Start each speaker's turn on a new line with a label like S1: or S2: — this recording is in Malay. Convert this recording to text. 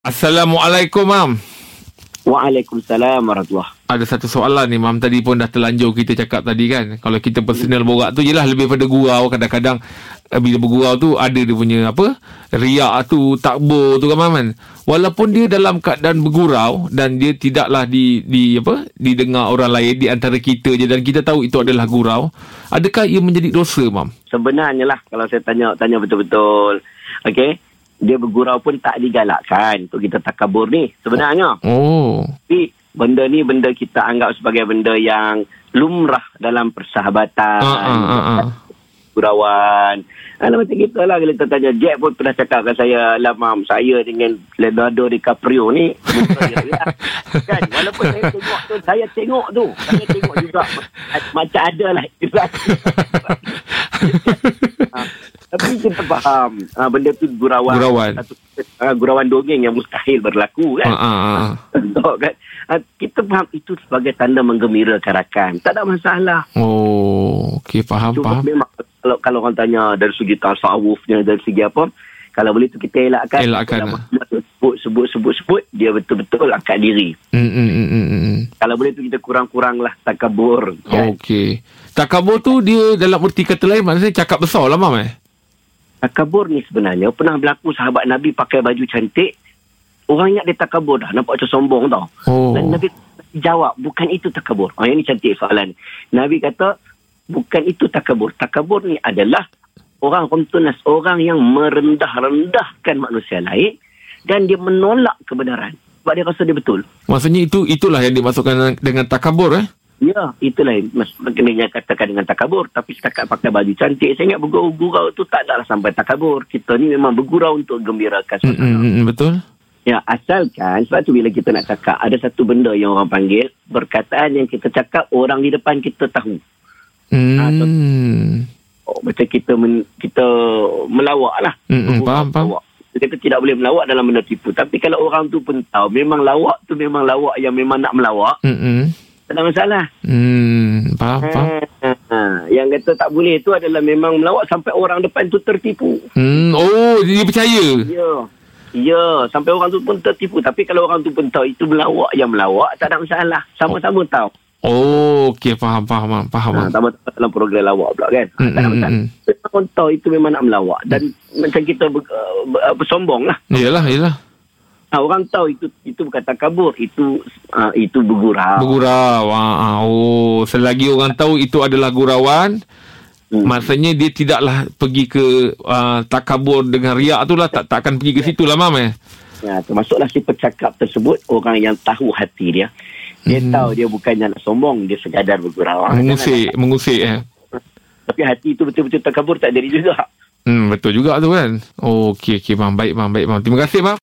S1: Assalamualaikum, Mam.
S2: Waalaikumsalam warahmatullahi
S1: Ada satu soalan ni, Mam. Tadi pun dah terlanjur kita cakap tadi kan. Kalau kita personal borak tu, jelah lebih pada gurau. Kadang-kadang eh, bila bergurau tu, ada dia punya apa, riak tu, takbur tu kan, Mam kan. Walaupun dia dalam keadaan bergurau dan dia tidaklah di, di apa, didengar orang lain di antara kita je dan kita tahu itu adalah gurau. Adakah ia menjadi dosa, Mam?
S2: Sebenarnya lah kalau saya tanya tanya betul-betul. Okey. Dia bergurau pun tak digalakkan untuk kita takabur ni sebenarnya.
S1: Oh.
S2: Tapi benda ni benda kita anggap sebagai benda yang lumrah dalam persahabatan.
S1: Ah, ah, ah, ah.
S2: Gurauan. Alah macam kita lah Kalau kita tanya Jack pun pernah cakap dengan saya Alah mam Saya dengan Leonardo DiCaprio ni. Kan Walaupun saya tengok tu Saya tengok tu Saya tengok juga Macam ada lah ha, Tapi kita faham ha, Benda tu gurauan
S1: Gurauan.
S2: Satu, ha, Gurauan dongeng yang mustahil berlaku kan
S1: Ah, ah, ah.
S2: Betul kan ha, Kita faham itu sebagai tanda menggembirakan rakan Tak ada masalah
S1: Oh. Okey, faham,
S2: Cuma
S1: faham.
S2: memang kalau kalau orang tanya dari segi tasawufnya dari segi apa kalau boleh tu kita elakkan
S1: Elakkan, lah.
S2: sebut sebut sebut sebut dia betul-betul angkat diri
S1: Hmm, hmm, hmm, hmm, hmm.
S2: kalau boleh tu kita kurang-kurang lah takabur kan?
S1: Okey. Takabur tu dia dalam erti kata lain maksudnya cakap besar lah, Mam eh?
S2: Takabur ni sebenarnya pernah berlaku sahabat Nabi pakai baju cantik orang ingat dia takabur dah nampak macam sombong tau.
S1: Oh.
S2: dan Nabi jawab bukan itu takabur. Oh, yang ni cantik soalan. Nabi kata bukan itu takabur. Takabur ni adalah orang kontunas orang yang merendah-rendahkan manusia lain dan dia menolak kebenaran. Sebab dia rasa dia betul.
S1: Maksudnya itu itulah yang dimasukkan dengan, dengan takabur eh?
S2: Ya, itulah yang mas, kena katakan dengan takabur. Tapi setakat pakai baju cantik, saya ingat bergurau-gurau tu tak adalah sampai takabur. Kita ni memang bergurau untuk gembirakan
S1: Hmm,
S2: suasana.
S1: hmm, hmm, betul.
S2: Ya, asalkan, sebab tu bila kita nak cakap, ada satu benda yang orang panggil, perkataan yang kita cakap, orang di depan kita tahu.
S1: Hmm.
S2: Oh, macam kita men, kita melawak lah.
S1: Hmm, hmm,
S2: Bergurau,
S1: faham, faham.
S2: melawak. Kita tidak boleh melawak dalam benda tipu. Tapi kalau orang tu pun tahu, memang lawak tu memang lawak yang memang nak melawak,
S1: hmm.
S2: Tak ada masalah.
S1: Hmm, faham, faham.
S2: Ha, yang kata tak boleh tu adalah memang melawak sampai orang depan tu tertipu.
S1: Hmm, oh, dia percaya.
S2: Ya. Ya, sampai orang tu pun tertipu. Tapi kalau orang tu pun tahu itu melawak yang melawak, tak ada masalah. Sama-sama tahu.
S1: Oh, okey, faham, faham, faham.
S2: Ha, sama-sama dalam program lawak pula kan.
S1: Hmm,
S2: tak ada
S1: hmm,
S2: masalah.
S1: hmm.
S2: Memang orang tahu itu memang nak melawak. Dan macam kita ber, ber, bersombong lah.
S1: Yalah, yalah.
S2: Ha, orang tahu itu itu bukan takabur. Itu ha, itu bergurau.
S1: Bergurau. Ah, ah. Oh, selagi orang tahu itu adalah gurauan,
S2: Hmm.
S1: maksudnya dia tidaklah pergi ke uh, takabur dengan riak tu lah. Tak, tak akan pergi ke situ lah, Mam eh?
S2: Ya, termasuklah si pecakap tersebut orang yang tahu hati dia. Dia
S1: Hmm.
S2: tahu dia bukannya nak sombong, dia sekadar bergurau.
S1: Mengusik, mengusik eh.
S2: Tapi hati itu betul-betul takabur tak dari juga.
S1: Hmm, betul juga tu kan. Oh, okey, okey, Mam. Baik, Mam. Baik, Mam. Terima kasih, Mam.